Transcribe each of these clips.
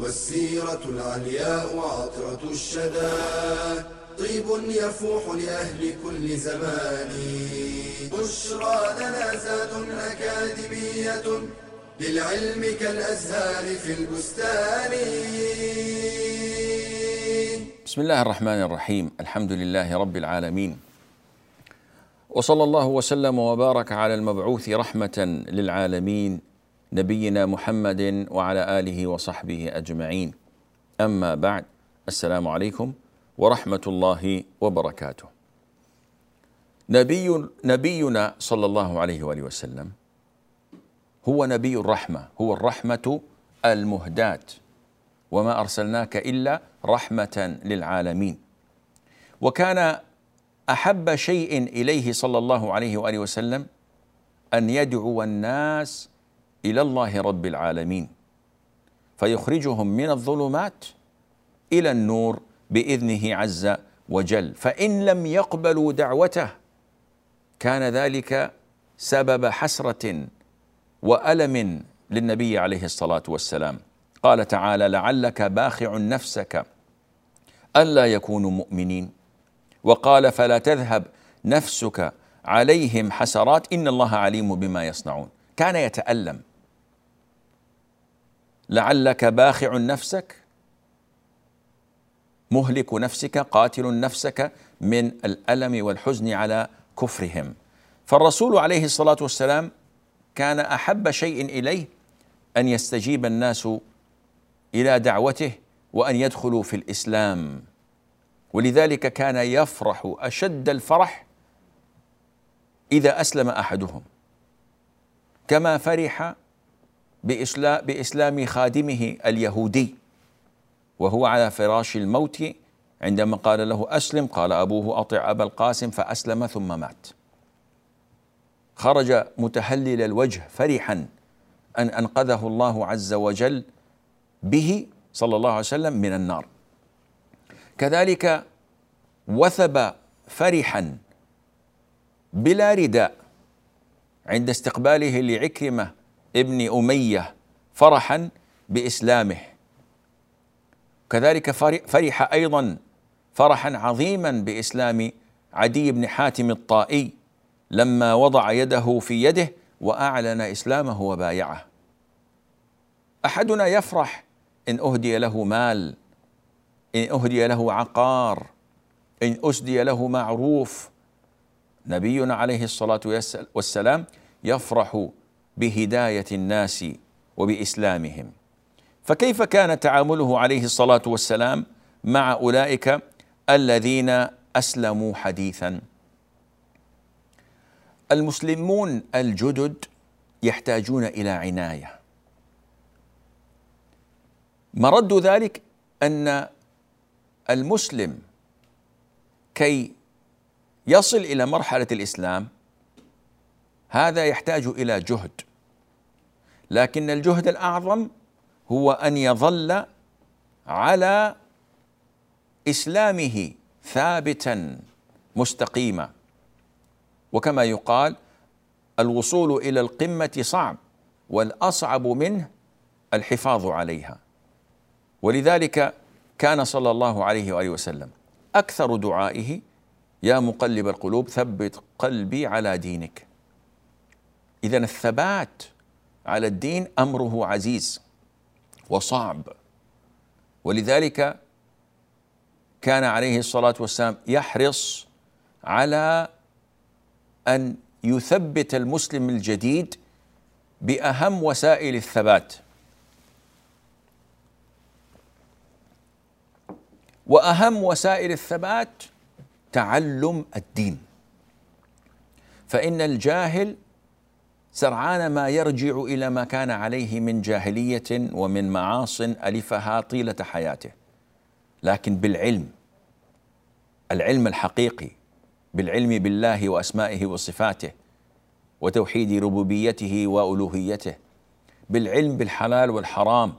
والسيرة العلياء عطرة الشدى. طيب يفوح لأهل كل زمان. بشرى لنا زاد أكاديمية للعلم كالأزهار في البستان. بسم الله الرحمن الرحيم. الحمد لله رب العالمين. وصلى الله وسلم وبارك على المبعوث رحمة للعالمين. نبينا محمد وعلى آله وصحبه أجمعين. أما بعد السلام عليكم ورحمة الله وبركاته. نبي نبينا صلى الله عليه وآله وسلم هو نبي الرحمة هو الرحمة المهداة. وما أرسلناك إلا رحمة للعالمين. وكان أحب شيء إليه صلى الله عليه وآله وسلم أن يدعو الناس إلى الله رب العالمين. فيخرجهم من الظلمات إلى النور بإذنه عز وجل. فإن لم يقبلوا دعوته كان ذلك سبب حسرة وألم للنبي عليه الصلاة والسلام. قال تعالى لعلك باخع نفسك ألا يكونوا مؤمنين. وقال فلا تذهب نفسك عليهم حسرات إن الله عليم بما يصنعون. كان يتألم. لعلك باخع نفسك. مهلك نفسك قاتل نفسك من الألم والحزن على كفرهم. فالرسول عليه الصلاة والسلام كان أحب شيء إليه أن يستجيب الناس إلى دعوته وأن يدخلوا في الإسلام. ولذلك كان يفرح أشد الفرح إذا أسلم أحدهم. كما فرح بإسلام خادمه اليهودي. وهو على فراش الموت عندما قال له أسلم قال أبوه أطع أبا القاسم فأسلم ثم مات. خرج متهلل الوجه فرحا أن أنقذه الله عز وجل به صلى الله عليه وسلم من النار. كذلك وثب فرحا بلا رداء عند استقباله لعكرمة ابن أمية فرحا بإسلامه. كذلك فرح أيضا فرحا عظيما بإسلام عدي بن حاتم الطائي لما وضع يده في يده وأعلن إسلامه وبايعه. أحدنا يفرح إن أهدي له مال إن أهدي له عقار إن أسدي له معروف. نبينا عليه الصلاة والسلام يفرح بهداية الناس وبإسلامهم. فكيف كان تعامله عليه الصلاة والسلام مع أولئك الذين أسلموا حديثا؟ المسلمون الجدد يحتاجون إلى عناية. مرد ذلك أن المسلم كي يصل إلى مرحلة الإسلام هذا يحتاج إلى جهد. لكن الجهد الأعظم هو أن يظل على إسلامه ثابتا مستقيما. وكما يقال الوصول إلى القمة صعب والأصعب منه الحفاظ عليها. ولذلك كان صلى الله عليه وآله وسلم أكثر دعائه يا مقلب القلوب ثبت قلبي على دينك. اذا الثبات على الدين أمره عزيز وصعب. ولذلك كان عليه الصلاة والسلام يحرص على أن يثبت المسلم الجديد بأهم وسائل الثبات. وأهم وسائل الثبات تعلم الدين. فإن الجاهل سرعان ما يرجع إلى ما كان عليه من جاهلية ومن معاص ألفها طيلة حياته. لكن بالعلم العلم الحقيقي بالعلم بالله وأسمائه وصفاته وتوحيد ربوبيته وألوهيته بالعلم بالحلال والحرام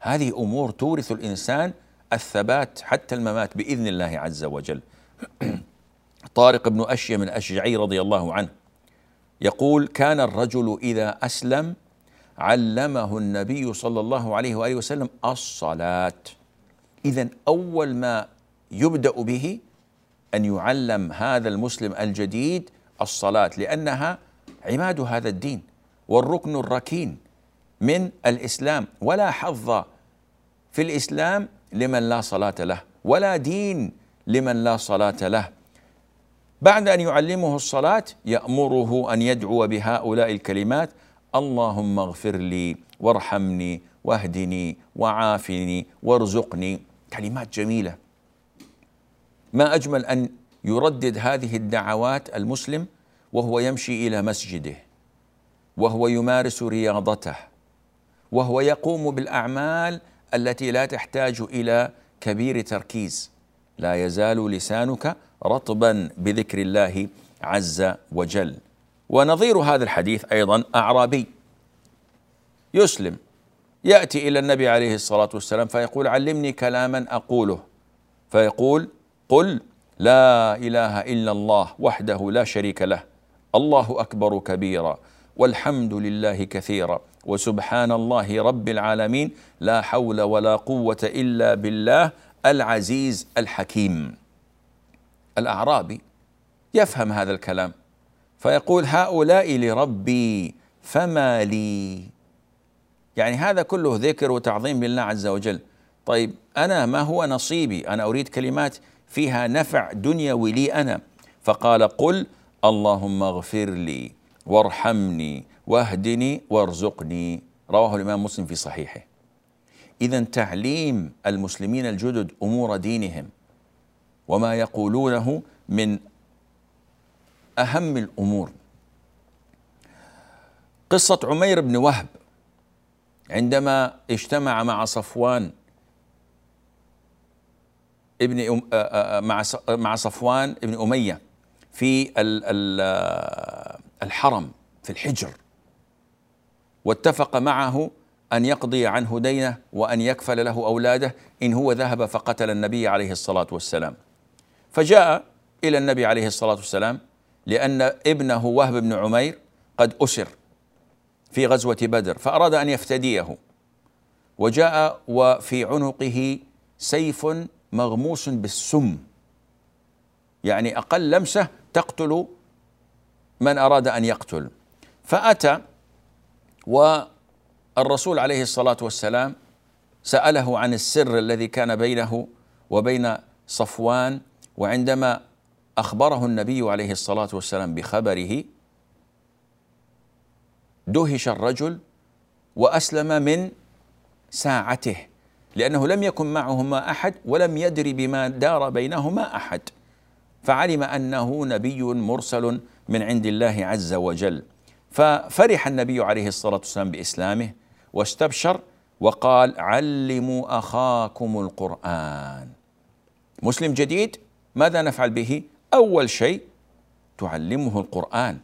هذه أمور تورث الإنسان الثبات حتى الممات بإذن الله عز وجل. طارق بن اشيم الاشجعي رضي الله عنه يقول كان الرجل إذا أسلم علمه النبي صلى الله عليه وآله وسلم الصلاة. اذا أول ما يبدأ به أن يعلم هذا المسلم الجديد الصلاة لأنها عماد هذا الدين والركن الركين من الإسلام. ولا حظ في الإسلام لمن لا صلاة له ولا دين لمن لا صلاة له. بعد أن يعلمه الصلاة يأمره أن يدعو بهؤلاء الكلمات اللهم اغفر لي وارحمني واهدني وعافني وارزقني. كلمات جميلة. ما أجمل أن يردد هذه الدعوات المسلم وهو يمشي إلى مسجده وهو يمارس رياضته وهو يقوم بالأعمال التي لا تحتاج إلى كبير تركيز. لا يزال لسانك رطبا بذكر الله عز وجل. ونظير هذا الحديث أيضا أعرابي. يسلم. يأتي إلى النبي عليه الصلاة والسلام فيقول علمني كلاما أقوله. فيقول قل لا إله إلا الله وحده لا شريك له. الله أكبر كبيرا والحمد لله كثيرا وسبحان الله رب العالمين. لا حول ولا قوة إلا بالله العزيز الحكيم. الأعرابي يفهم هذا الكلام فيقول هؤلاء لربي فما لي؟ يعني هذا كله ذكر وتعظيم لله عز وجل. طيب أنا ما هو نصيبي؟ أنا أريد كلمات فيها نفع دنيوي لي أنا. فقال قل اللهم اغفر لي وارحمني واهدني وارزقني. رواه الإمام مسلم في صحيحه. اذا تعليم المسلمين الجدد أمور دينهم. وما يقولونه من أهم الأمور. قصة عمير بن وهب عندما اجتمع مع صفوان ابن مع مع صفوان ابن أمية في الحرم في الحجر واتفق معه أن يقضي عنه دينه وأن يكفل له أولاده إن هو ذهب فقتل النبي عليه الصلاة والسلام. فجاء إلى النبي عليه الصلاة والسلام لأن ابنه وهب بن عمير قد أسر في غزوة بدر فأراد أن يفتديه. وجاء وفي عنقه سيف مغموس بالسم. يعني أقل لمسة تقتل من أراد أن يقتل. فأتى والرسول عليه الصلاة والسلام سأله عن السر الذي كان بينه وبين صفوان وعندما أخبره النبي عليه الصلاة والسلام بخبره دهش الرجل وأسلم من ساعته لأنه لم يكن معهما أحد ولم يدري بما دار بينهما أحد. فعلم أنه نبي مرسل من عند الله عز وجل. ففرح النبي عليه الصلاة والسلام بإسلامه واستبشر وقال علموا أخاكم القرآن. مسلم جديد؟ ماذا نفعل به؟ أول شيء تعلمه القرآن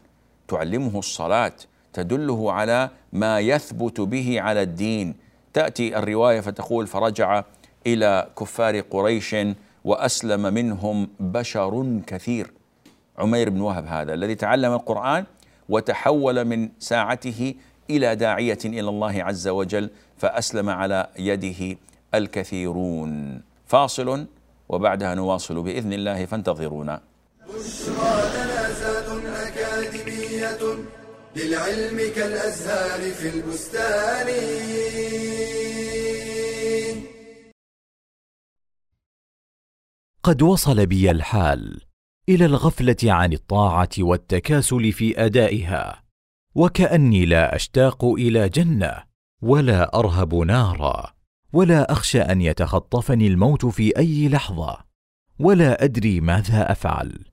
تعلمه الصلاة تدله على ما يثبت به على الدين. تأتي الرواية فتقول فرجع إلى كفار قريش وأسلم منهم بشر كثير. عمير بن وهب هذا الذي تعلم القرآن وتحول من ساعته إلى داعية إلى الله عز وجل فأسلم على يده الكثيرون. فاصل وبعدها نواصل بإذن الله فانتظرونا. بشرى أكاديمية للعلم كالأزهار في البستان. قد وصل بي الحال إلى الغفلة عن الطاعة والتكاسل في أدائها وكأني لا أشتاق إلى جنة ولا أرهب نارا. ولا أخشى أن يتخطفني الموت في أي لحظة ولا أدري ماذا أفعل.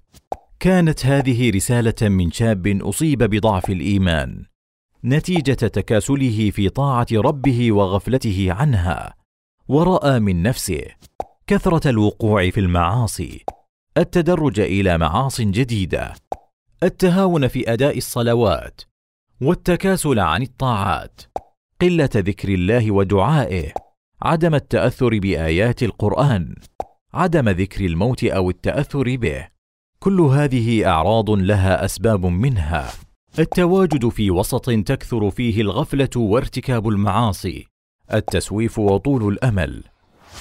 كانت هذه رسالة من شاب أصيب بضعف الإيمان. نتيجة تكاسله في طاعة ربه وغفلته عنها. ورأى من نفسه كثرة الوقوع في المعاصي. التدرج إلى معاص جديدة. التهاون في أداء الصلوات. والتكاسل عن الطاعات. قلة ذكر الله ودعائه. عدم التأثر بآيات القرآن عدم ذكر الموت أو التأثر به. كل هذه أعراض لها أسباب منها. التواجد في وسط تكثر فيه الغفلة وارتكاب المعاصي. التسويف وطول الأمل.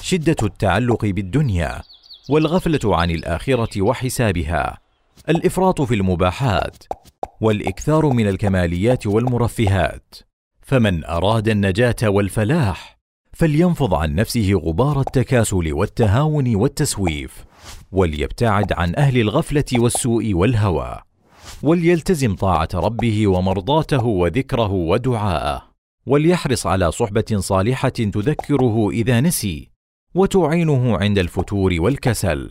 شدة التعلق بالدنيا. والغفلة عن الآخرة وحسابها. الإفراط في المباحات. والإكثار من الكماليات والمرفهات. فمن أراد النجاة والفلاح فلينفض عن نفسه غبار التكاسل والتهاون والتسويف وليبتعد عن أهل الغفلة والسوء والهوى وليلتزم طاعة ربه ومرضاته وذكره ودعاءه وليحرص على صحبة صالحة تذكره إذا نسي وتعينه عند الفتور والكسل.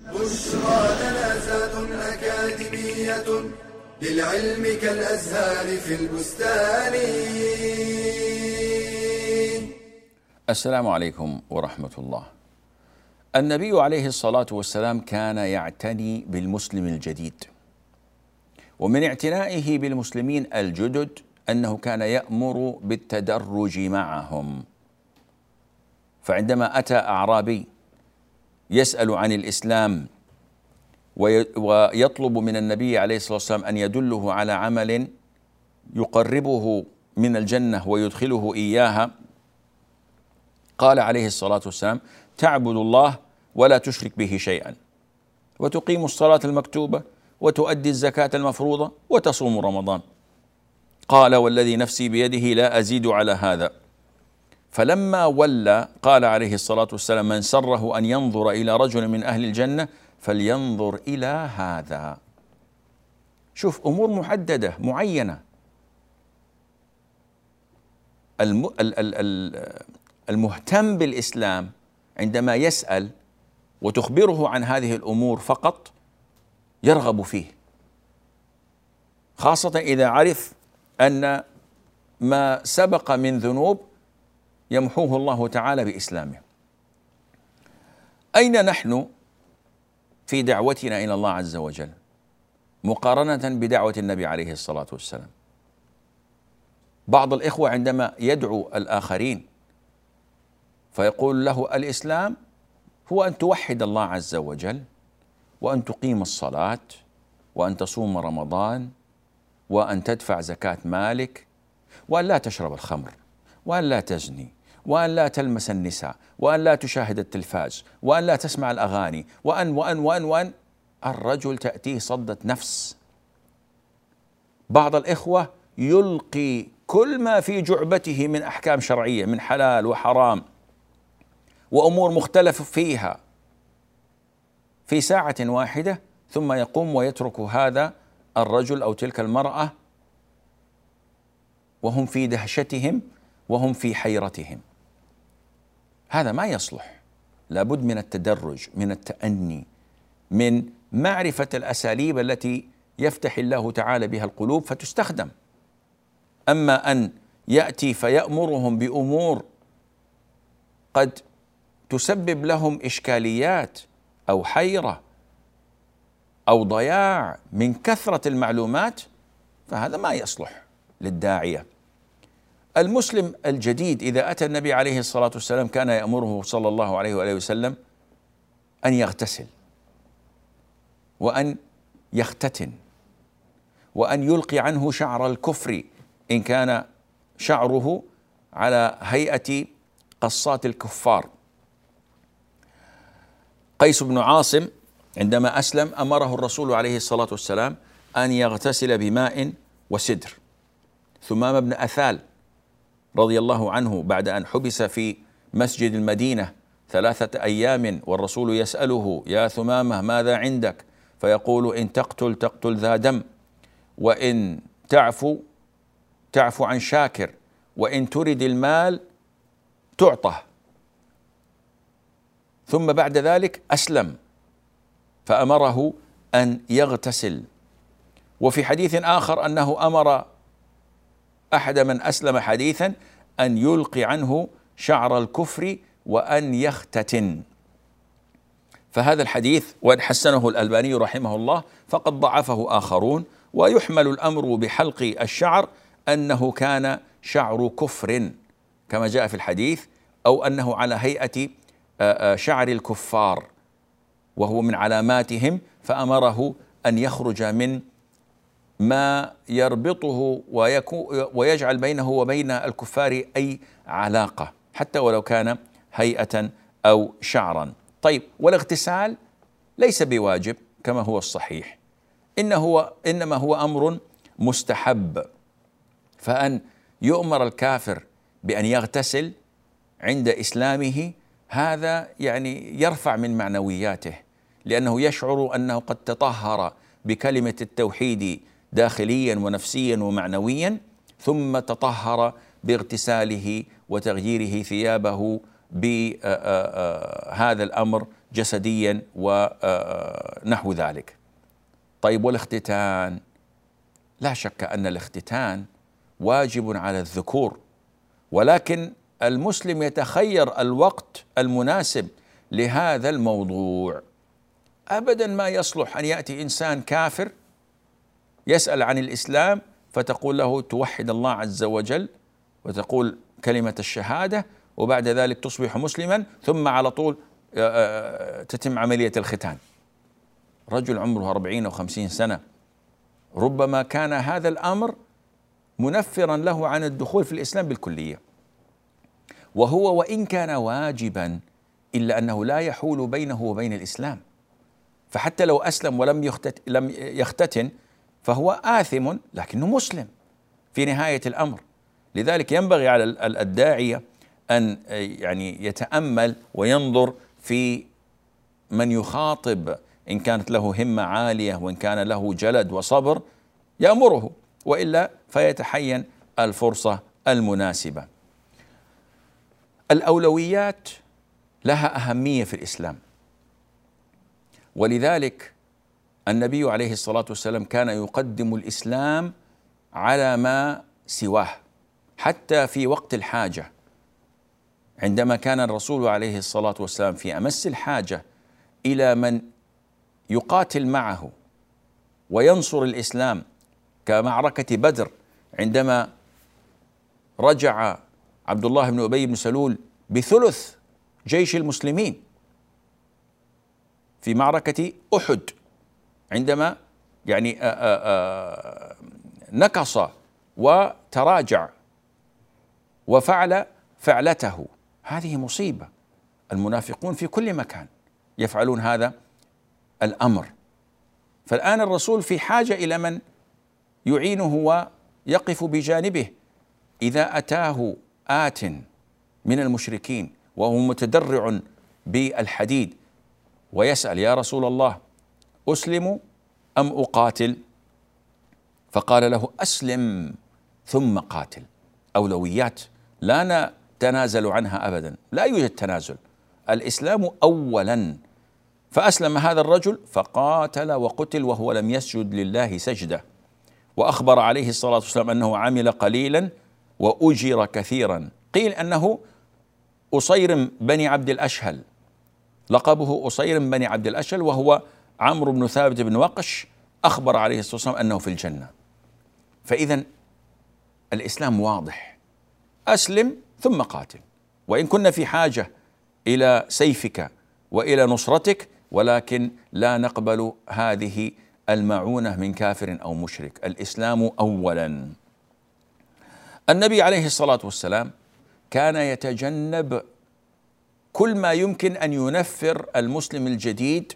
بشرى لنا زاد أكاديمية للعلم كالأزهار في البستان السلام عليكم ورحمة الله. النبي عليه الصلاة والسلام كان يعتني بالمسلم الجديد. ومن اعتنائه بالمسلمين الجدد أنه كان يأمر بالتدرج معهم. فعندما أتى أعرابي يسأل عن الإسلام ويطلب من النبي عليه الصلاة والسلام أن يدله على عمل يقربه من الجنة ويدخله إياها. قال عليه الصلاة والسلام تعبد الله ولا تشرك به شيئا. وتقيم الصلاة المكتوبة وتؤدي الزكاة المفروضة وتصوم رمضان. قال والذي نفسي بيده لا أزيد على هذا. فلما ولى قال عليه الصلاة والسلام من سره أن ينظر إلى رجل من أهل الجنة فلينظر إلى هذا. شوف أمور محددة معينة. الم... المهتم بالإسلام عندما يسأل وتخبره عن هذه الأمور فقط يرغب فيه. خاصة إذا عرف أن ما سبق من ذنوب يمحوه الله تعالى بإسلامه. أين نحن في دعوتنا إلى الله عز وجل؟ مقارنة بدعوة النبي عليه الصلاة والسلام. بعض الإخوة عندما يدعو الآخرين فيقول له الإسلام هو أن توحد الله عز وجل وأن تقيم الصلاة وأن تصوم رمضان وأن تدفع زكاة مالك وأن لا تشرب الخمر وأن لا تزني. وأن لا تلمس النساء وأن لا تشاهد التلفاز وأن لا تسمع الأغاني وأن وأن وأن وأن الرجل تأتيه صدة نفس. بعض الإخوة يلقي كل ما في جعبته من أحكام شرعية من حلال وحرام وأمور مختلف فيها. في ساعة واحدة ثم يقوم ويترك هذا الرجل أو تلك المرأة وهم في دهشتهم وهم في حيرتهم. هذا ما يصلح. لابد من التدرج من التأني من معرفة الأساليب التي يفتح الله تعالى بها القلوب فتستخدم. أما أن يأتي فيأمرهم بأمور قد تسبب لهم إشكاليات أو حيرة أو ضياع من كثرة المعلومات فهذا ما يصلح للداعية. المسلم الجديد إذا أتى النبي عليه الصلاة والسلام كان يأمره صلى الله عليه وآله وسلم أن يغتسل وأن يختتن وأن يلقي عنه شعر الكفر إن كان شعره على هيئة قصات الكفار. قيس بن عاصم عندما أسلم أمره الرسول عليه الصلاة والسلام أن يغتسل بماء وسدر. ثمام بن أثال رضي الله عنه بعد أن حبس في مسجد المدينة ثلاثة أيام والرسول يسأله يا ثمامة ماذا عندك؟ فيقول إن تقتل تقتل ذا دم وإن تعفو تعفو عن شاكر وإن ترد المال تعطى ثم بعد ذلك أسلم فأمره أن يغتسل. وفي حديث آخر أنه أمر أحد من أسلم حديثا أن يلقي عنه شعر الكفر وأن يختتن. فهذا الحديث وإن حسنه الألباني رحمه الله فقد ضعفه آخرون ويحمل الأمر بحلق الشعر أنه كان شعر كفر كما جاء في الحديث أو أنه على هيئة شعر الكفار وهو من علاماتهم فأمره أن يخرج من ما يربطه ويجعل بينه وبين الكفار أي علاقة حتى ولو كان هيئة أو شعرا. طيب والاغتسال ليس بواجب كما هو الصحيح. إنه هو إنما هو أمر مستحب. فأن يؤمر الكافر بأن يغتسل عند إسلامه هذا يعني يرفع من معنوياته لأنه يشعر أنه قد تطهر بكلمة التوحيد داخليا ونفسيا ومعنويا ثم تطهر باغتساله وتغييره ثيابه بهذا الأمر جسديا ونحو ذلك. طيب والاختتان؟ لا شك أن الاختتان واجب على الذكور ولكن المسلم يتخير الوقت المناسب لهذا الموضوع ابدا ما يصلح أن يأتي إنسان كافر يسأل عن الإسلام فتقول له توحد الله عز وجل وتقول كلمة الشهادة وبعد ذلك تصبح مسلما ثم على طول آه، آه، تتم عملية الختان. رجل عمره أربعين أو خمسين سنة. ربما كان هذا الأمر منفرا له عن الدخول في الإسلام بالكلية. وهو وإن كان واجبا إلا أنه لا يحول بينه وبين الإسلام. فحتى لو أسلم ولم يختت لم يختتن فهو آثم لكنه مسلم في نهاية الأمر. لذلك ينبغي على الداعية أن يعني يتأمل وينظر في من يخاطب إن كانت له همة عالية وإن كان له جلد وصبر يأمره وإلا فيتحين الفرصة المناسبة. الأولويات لها أهمية في الإسلام. ولذلك النبي عليه الصلاة والسلام كان يقدم الإسلام على ما سواه حتى في وقت الحاجة. عندما كان الرسول عليه الصلاة والسلام في أمس الحاجة إلى من يقاتل معه وينصر الإسلام كمعركة بدر عندما رجع عبد الله بن أبي بن سلول بثلث جيش المسلمين في معركة أحد. عندما يعني آآ آآ نكص وتراجع وفعل فعلته. هذه مصيبة. المنافقون في كل مكان يفعلون هذا الأمر. فالآن الرسول في حاجة إلى من يعينه ويقف بجانبه. إذا أتاه آت من المشركين وهو متدرع بالحديد ويسأل يا رسول الله أسلم أم أقاتل؟ فقال له أسلم ثم قاتل. أولويات لا نتنازل عنها ابدا لا يوجد تنازل. الإسلام اولا. فأسلم هذا الرجل فقاتل وقتل وهو لم يسجد لله سجدة. وأخبر عليه الصلاة والسلام أنه عمل قليلا واجر كثيرا. قيل أنه اصيرم بني عبد الأشهل. لقبه اصيرم بني عبد الأشهل وهو عمرو بن ثابت بن وقش أخبر عليه الصلاة والسلام أنه في الجنة. فإذا الإسلام واضح. أسلم ثم قاتل. وإن كنا في حاجة إلى سيفك وإلى نصرتك ولكن لا نقبل هذه المعونة من كافر أو مشرك. الإسلام اولا. النبي عليه الصلاة والسلام كان يتجنب كل ما يمكن أن ينفر المسلم الجديد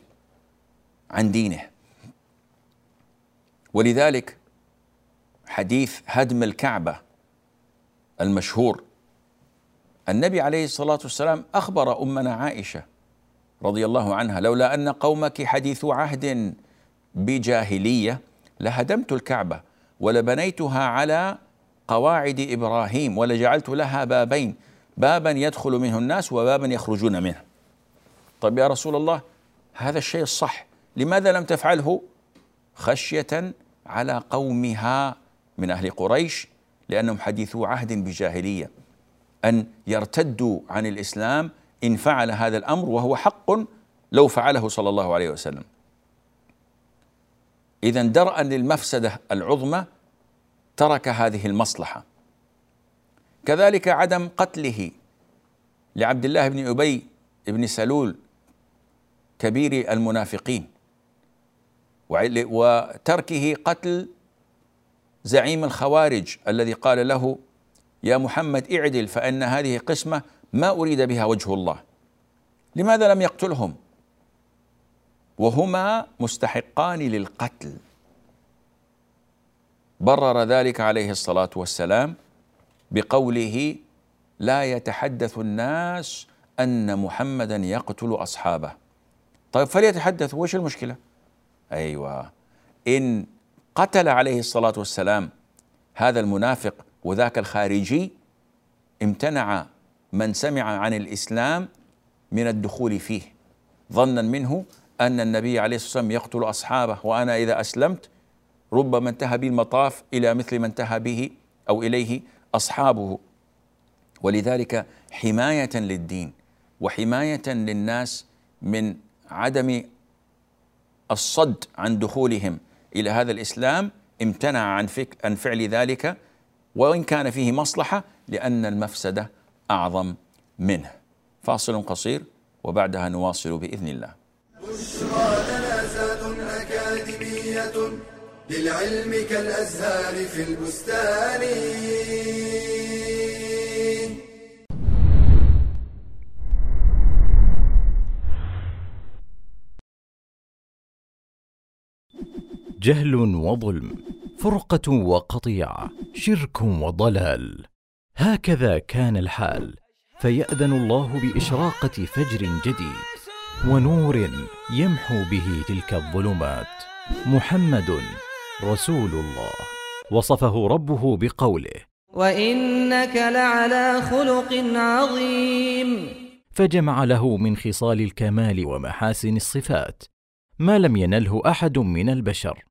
عن دينه. ولذلك حديث هدم الكعبة المشهور. النبي عليه الصلاة والسلام أخبر أمنا عائشة رضي الله عنها لولا أن قومك حديث عهد بجاهلية لهدمت الكعبة ولبنيتها على قواعد إبراهيم ولجعلت لها بابين بابا يدخل منه الناس وبابا يخرجون منه. طيب يا رسول الله هذا الشيء الصح. لماذا لم تفعله؟ خشية على قومها من أهل قريش لأنهم حديثو عهد بجاهلية أن يرتدوا عن الإسلام إن فعل هذا الأمر وهو حق لو فعله صلى الله عليه وسلم. إذا درءا للمفسدة العظمى ترك هذه المصلحة. كذلك عدم قتله لعبد الله بن أبي بن سلول كبير المنافقين. وتركه قتل زعيم الخوارج الذي قال له يا محمد اعدل فإن هذه قسمة ما أريد بها وجه الله. لماذا لم يقتلهم؟ وهما مستحقان للقتل. برر ذلك عليه الصلاة والسلام بقوله لا يتحدث الناس أن محمدا يقتل أصحابه. طيب فليتحدثوا وش المشكلة؟ أيوه. إن قتل عليه الصلاة والسلام هذا المنافق وذاك الخارجي امتنع من سمع عن الإسلام من الدخول فيه. ظنا منه أن النبي عليه الصلاة والسلام يقتل أصحابه وأنا إذا أسلمت ربما انتهى بي المطاف إلى مثل ما انتهى به أو إليه أصحابه. ولذلك حماية للدين وحماية للناس من عدم الصد عن دخولهم إلى هذا الإسلام امتنع عن فك عن فعل ذلك وإن كان فيه مصلحة لأن المفسده أعظم منه. فاصل قصير وبعدها نواصل بإذن الله. بشرى أكاديمية للعلم كالأزهار في البستان. جهل وظلم فرقة وقطيعه شرك وضلال. هكذا كان الحال فيأذن الله بإشراقة فجر جديد ونور يمحو به تلك الظلمات. محمد رسول الله. وصفه ربه بقوله وإنك لعلى خلق عظيم. فجمع له من خصال الكمال ومحاسن الصفات ما لم ينله أحد من البشر.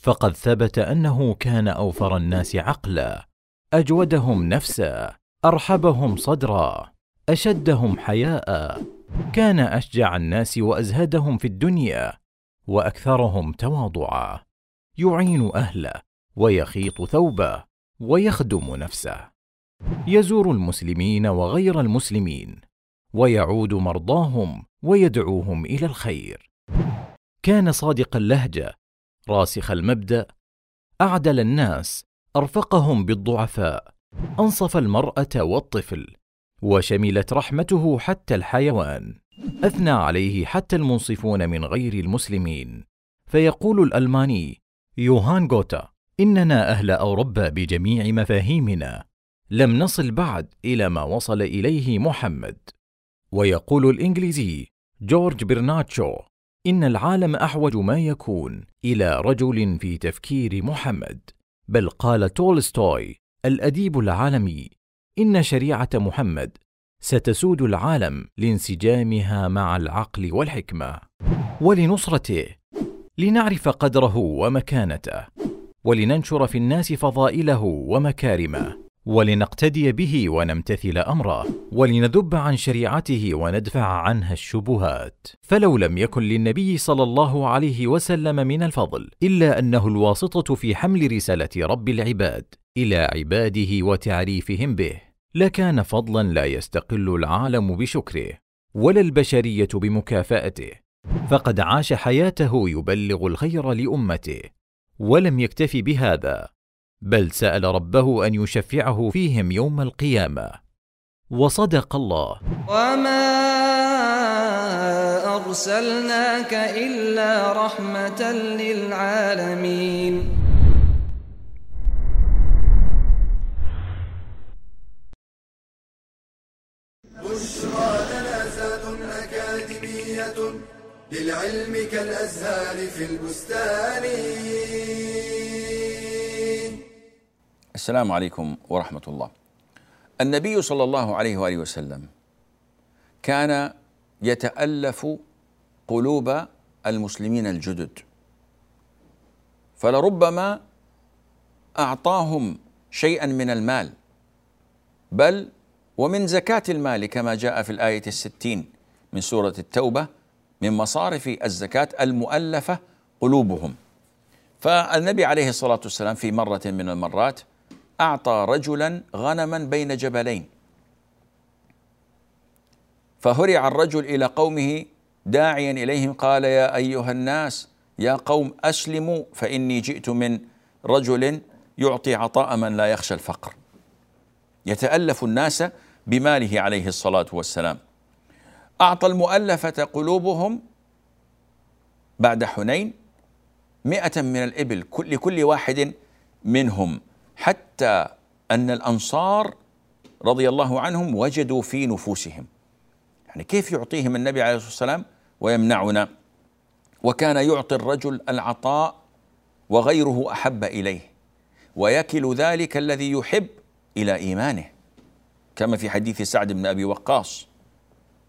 فقد ثبت أنه كان أوفر الناس عقلا. أجودهم نفسا أرحبهم صدرا أشدهم حياء. كان أشجع الناس وأزهدهم في الدنيا وأكثرهم تواضعا. يعين أهله ويخيط ثوبه ويخدم نفسه. يزور المسلمين وغير المسلمين ويعود مرضاهم ويدعوهم إلى الخير. كان صادق اللهجة راسخ المبدأ أعدل الناس أرفقهم بالضعفاء أنصف المرأة والطفل وشملت رحمته حتى الحيوان. أثنى عليه حتى المنصفون من غير المسلمين. فيقول الألماني يوهان غوتا إننا أهل أوروبا بجميع مفاهيمنا. لم نصل بعد إلى ما وصل إليه محمد. ويقول الإنجليزي جورج برناتشو إن العالم أحوج ما يكون إلى رجل في تفكير محمد بل قال تولستوي الأديب العالمي إن شريعة محمد ستسود العالم لانسجامها مع العقل والحكمة ولنصرته لنعرف قدره ومكانته ولننشر في الناس فضائله ومكارمه. ولنقتدي به ونمتثل أمره ولنذب عن شريعته وندفع عنها الشبهات. فلو لم يكن للنبي صلى الله عليه وسلم من الفضل إلا أنه الواسطة في حمل رسالة رب العباد إلى عباده وتعريفهم به لكان فضلا لا يستقل العالم بشكره ولا البشرية بمكافأته. فقد عاش حياته يبلغ الخير لأمته ولم يكتف بهذا. بل سأل ربه أن يشفعه فيهم يوم القيامة. وصدق الله. وما ارسلناك الا رحمه للعالمين. أكاديمية للعلم كالأزهار في البستان. السلام عليكم ورحمة الله. النبي صلى الله عليه وآله وسلم كان يتألف قلوب المسلمين الجدد فلربما أعطاهم شيئا من المال بل ومن زكاة المال كما جاء في الآية الستين من سورة التوبة من مصارف الزكاة المؤلفة قلوبهم فالنبي عليه الصلاة والسلام في مرة من المرات أعطى رجلا غنما بين جبلين. فهرع الرجل إلى قومه داعيا إليهم قال يا أيها الناس يا قوم أسلموا فإني جئت من رجل يعطي عطاء من لا يخشى الفقر. يتألف الناس بماله عليه الصلاة والسلام. أعطى المؤلفة قلوبهم بعد حنين مئة من الإبل لكل واحد منهم حتى أن الأنصار رضي الله عنهم وجدوا في نفوسهم. يعني كيف يعطيهم النبي عليه الصلاة والسلام ويمنعنا؟ وكان يعطي الرجل العطاء وغيره أحب إليه ويكل ذلك الذي يحب إلى إيمانه. كما في حديث سعد بن أبي وقاص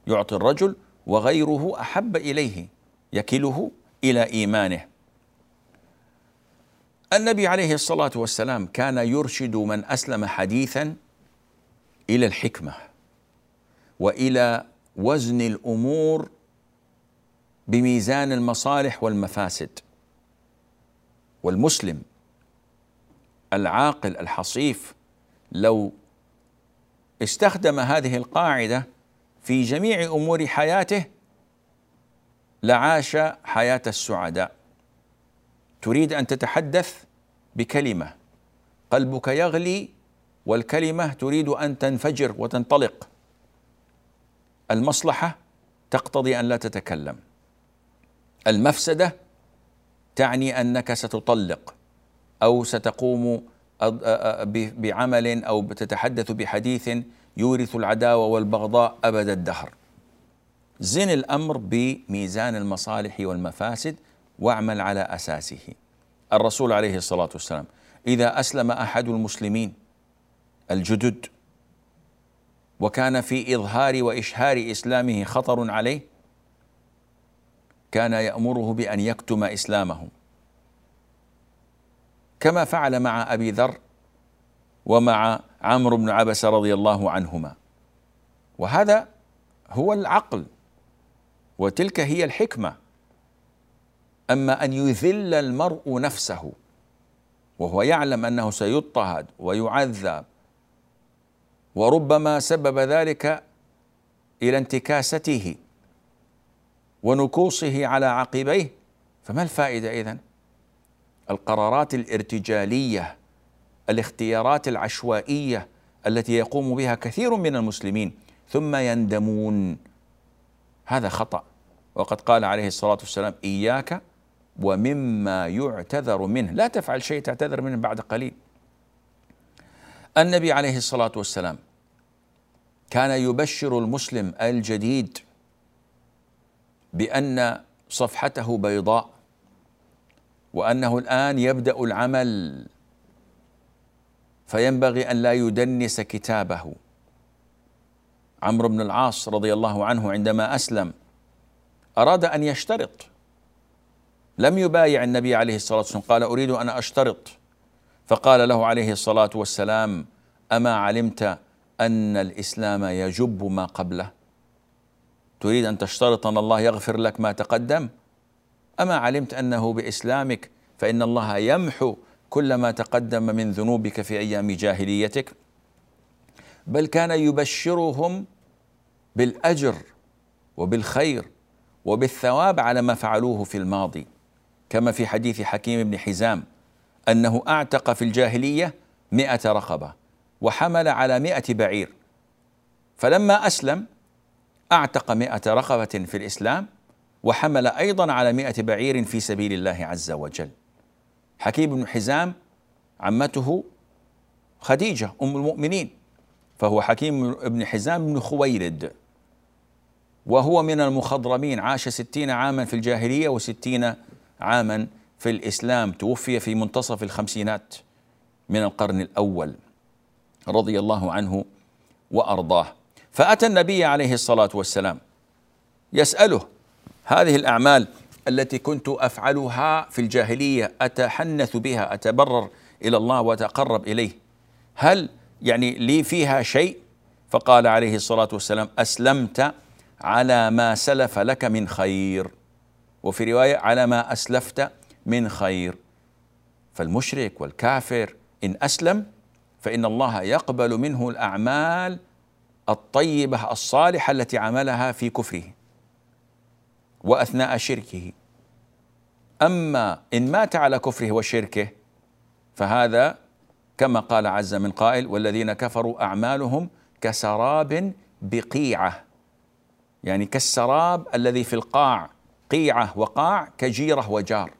يعطي الرجل وغيره أحب إليه يكله إلى إيمانه. النبي عليه الصلاة والسلام كان يرشد من أسلم حديثا إلى الحكمة وإلى وزن الأمور بميزان المصالح والمفاسد. والمسلم العاقل الحصيف لو استخدم هذه القاعدة في جميع أمور حياته لعاش حياة السعداء. تريد أن تتحدث بكلمة. قلبك يغلي والكلمة تريد أن تنفجر وتنطلق. المصلحة تقتضي أن لا تتكلم. المفسدة تعني أنك ستطلق أو ستقوم بعمل أو تتحدث بحديث يورث العداوة والبغضاء أبد الدهر. زن الأمر بميزان المصالح والمفاسد واعمل على أساسه. الرسول عليه الصلاة والسلام إذا أسلم أحد المسلمين الجدد وكان في إظهار وإشهار إسلامه خطر عليه كان يأمره بأن يكتم اسلامه كما فعل مع أبي ذر ومع عمرو بن عبس رضي الله عنهما. وهذا هو العقل وتلك هي الحكمة. أما أن يذل المرء نفسه وهو يعلم أنه سيضطهد ويعذب وربما سبب ذلك إلى انتكاسته ونكوصه على عقبيه فما الفائدة إذن؟ القرارات الارتجالية الاختيارات العشوائية التي يقوم بها كثير من المسلمين ثم يندمون. هذا خطأ. وقد قال عليه الصلاة والسلام إياك ومما يعتذر منه. لا تفعل شيء تعتذر منه بعد قليل. النبي عليه الصلاة والسلام كان يبشر المسلم الجديد بأن صفحته بيضاء وأنه الآن يبدأ العمل. فينبغي أن لا يدنس كتابه. عمرو بن العاص رضي الله عنه عندما أسلم أراد أن يشترط لم يبايع النبي عليه الصلاة والسلام. قال أريد أن أشترط. فقال له عليه الصلاة والسلام أما علمت أن الإسلام يجب ما قبله؟ تريد أن تشترط أن الله يغفر لك ما تقدم؟ أما علمت أنه بإسلامك فإن الله يمحو كل ما تقدم من ذنوبك في أيام جاهليتك؟ بل كان يبشرهم بالأجر وبالخير وبالثواب على ما فعلوه في الماضي. كما في حديث حكيم بن حزام أنه أعتق في الجاهلية مئة رقبة وحمل على مئة بعير. فلما أسلم أعتق مئة رقبة في الإسلام وحمل أيضا على مئة بعير في سبيل الله عز وجل. حكيم بن حزام عمته خديجة أم المؤمنين فهو حكيم بن حزام بن خويلد وهو من المخضرمين عاش ستين عاما في الجاهلية وستين عاما في الإسلام توفي في منتصف الخمسينات من القرن الأول رضي الله عنه وأرضاه. فأتى النبي عليه الصلاة والسلام يسأله هذه الأعمال التي كنت أفعلها في الجاهلية أتحنث بها أتبرر إلى الله وأتقرب إليه؟ هل يعني لي فيها شيء؟ فقال عليه الصلاة والسلام أسلمت على ما سلف لك من خير. وفي رواية على ما أسلفت من خير. فالمشرك والكافر إن أسلم فإن الله يقبل منه الأعمال الطيبة الصالحة التي عملها في كفره وأثناء شركه. أما إن مات على كفره وشركه فهذا كما قال عز من قائل والذين كفروا أعمالهم كسراب بقيعة. يعني كالسراب الذي في القاع. قيعة وقاع كجيرة وجار.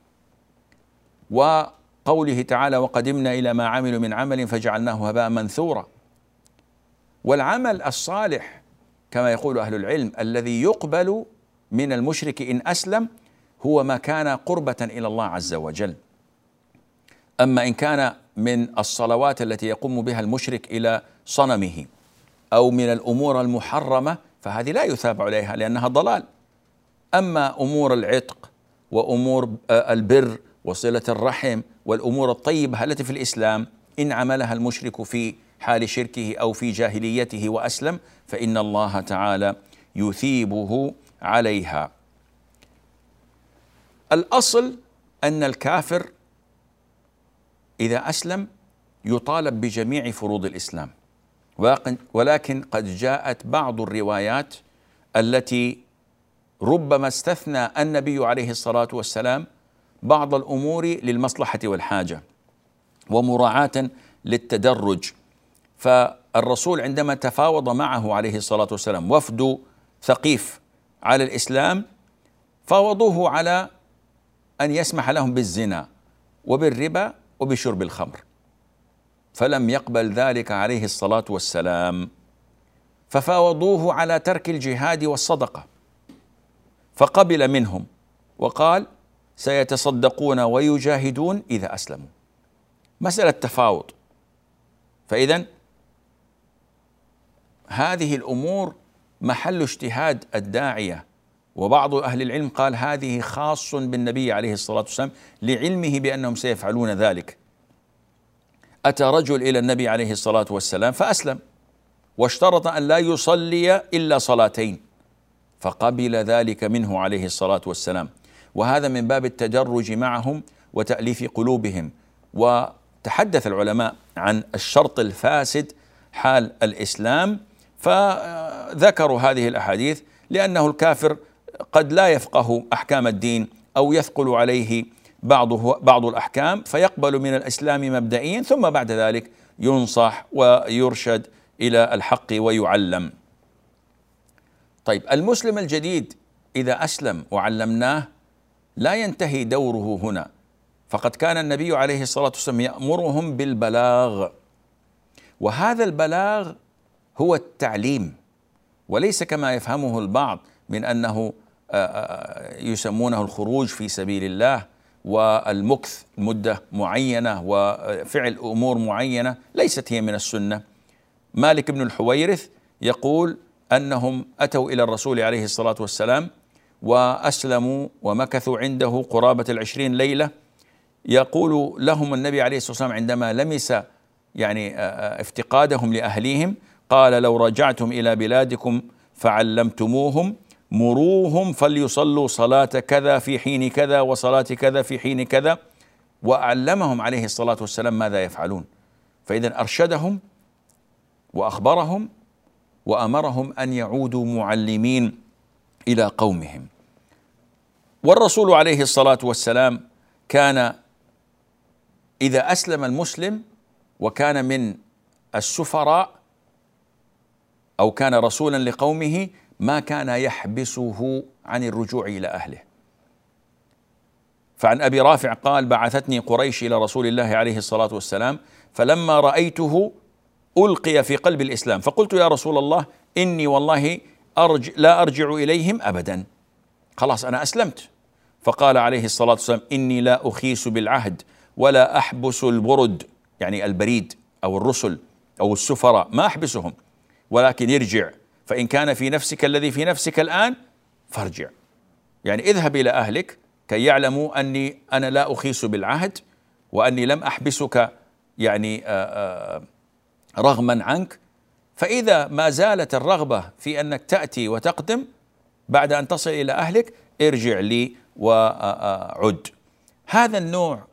وقوله تعالى وقدمنا إلى ما عملوا من عمل فجعلناه هباء منثورا. والعمل الصالح كما يقول أهل العلم الذي يقبل من المشرك إن أسلم هو ما كان قربة إلى الله عز وجل. أما إن كان من الصلوات التي يقوم بها المشرك إلى صنمه أو من الأمور المحرمة فهذه لا يثاب عليها لأنها ضلال. أما أمور العتق وأمور آه، البر وصلة الرحم والأمور الطيبة التي في الإسلام إن عملها المشرك في حال شركه أو في جاهليته وأسلم فإن الله تعالى يثيبه عليها. الأصل أن الكافر إذا أسلم يطالب بجميع فروض الإسلام. ولكن قد جاءت بعض الروايات التي ربما استثنى النبي عليه الصلاة والسلام بعض الأمور للمصلحة والحاجة ومراعاة للتدرج. فالرسول عندما تفاوض معه عليه الصلاة والسلام وفد ثقيف على الإسلام فاوضوه على أن يسمح لهم بالزنا وبالربا وبشرب الخمر. فلم يقبل ذلك عليه الصلاة والسلام. ففاوضوه على ترك الجهاد والصدقة. فقبل منهم وقال سيتصدقون ويجاهدون إذا أسلموا. مسألة تفاوض. فإذا هذه الأمور محل اجتهاد الداعية وبعض أهل العلم قال هذه خاص بالنبي عليه الصلاة والسلام لعلمه بأنهم سيفعلون ذلك. أتى رجل إلى النبي عليه الصلاة والسلام فأسلم واشترط أن لا يصلي إلا صلاتين. فقبل ذلك منه عليه الصلاة والسلام وهذا من باب التدرج معهم وتأليف قلوبهم وتحدث العلماء عن الشرط الفاسد حال الإسلام فذكروا هذه الأحاديث لأنه الكافر قد لا يفقه أحكام الدين أو يثقل عليه بعضه بعض الأحكام فيقبل من الإسلام مبدئيا ثم بعد ذلك ينصح ويرشد إلى الحق ويعلم. طيب المسلم الجديد إذا أسلم وعلمناه لا ينتهي دوره هنا. فقد كان النبي عليه الصلاة والسلام يأمرهم بالبلاغ. وهذا البلاغ هو التعليم وليس كما يفهمه البعض من أنه يسمونه الخروج في سبيل الله والمكث مدة معينة وفعل أمور معينة ليست هي من السنة. مالك بن الحويرث يقول أنهم أتوا إلى الرسول عليه الصلاة والسلام وأسلموا ومكثوا عنده قرابة العشرين ليلة. يقول لهم النبي عليه الصلاة والسلام عندما لمس يعني افتقادهم لأهليهم قال لو رجعتم إلى بلادكم فعلمتموهم مروهم فليصلوا صلاة كذا في حين كذا وصلاة كذا في حين كذا. وأعلمهم عليه الصلاة والسلام ماذا يفعلون. فإذا أرشدهم وأخبرهم وأمرهم أن يعودوا معلمين إلى قومهم. والرسول عليه الصلاة والسلام كان إذا أسلم المسلم وكان من السفراء أو كان رسولا لقومه ما كان يحبسه عن الرجوع إلى أهله. فعن أبي رافع قال بعثتني قريش إلى رسول الله عليه الصلاة والسلام فلما رأيته ألقي في قلب الإسلام. فقلت يا رسول الله إني والله أرج لا أرجع إليهم أبدا. خلاص أنا أسلمت. فقال عليه الصلاة والسلام إني لا أخيس بالعهد ولا أحبس البرد. يعني البريد أو الرسل أو السفراء ما أحبسهم. ولكن يرجع فإن كان في نفسك الذي في نفسك الآن فارجع. يعني اذهب إلى أهلك كي يعلموا أني أنا لا أخيس بالعهد وأني لم أحبسك. يعني آه، آه، رغما عنك فإذا ما زالت الرغبة في أنك تأتي وتقدم بعد أن تصل إلى أهلك ارجع لي وعد هذا النوع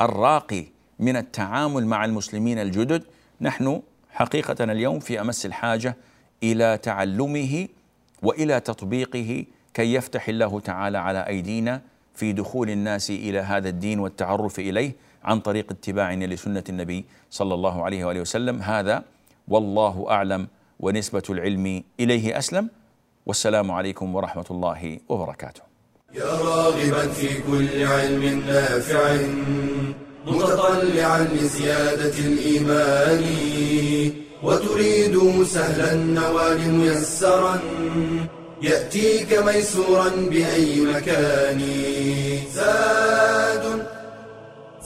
الراقي من التعامل مع المسلمين الجدد نحن حقيقة اليوم في أمس الحاجة إلى تعلمه وإلى تطبيقه كي يفتح الله تعالى على أيدينا في دخول الناس إلى هذا الدين والتعرف إليه. عن طريق اتباعنا لسنة النبي صلى الله عليه وآله وسلم. هذا والله أعلم ونسبة العلم إليه أسلم. والسلام عليكم ورحمة الله وبركاته. يا راغبا في كل علم نافع متطلعا لزيادة الإيمان وتريد سهلا النوال ميسرا يأتيك ميسورا بأي مكان. زاد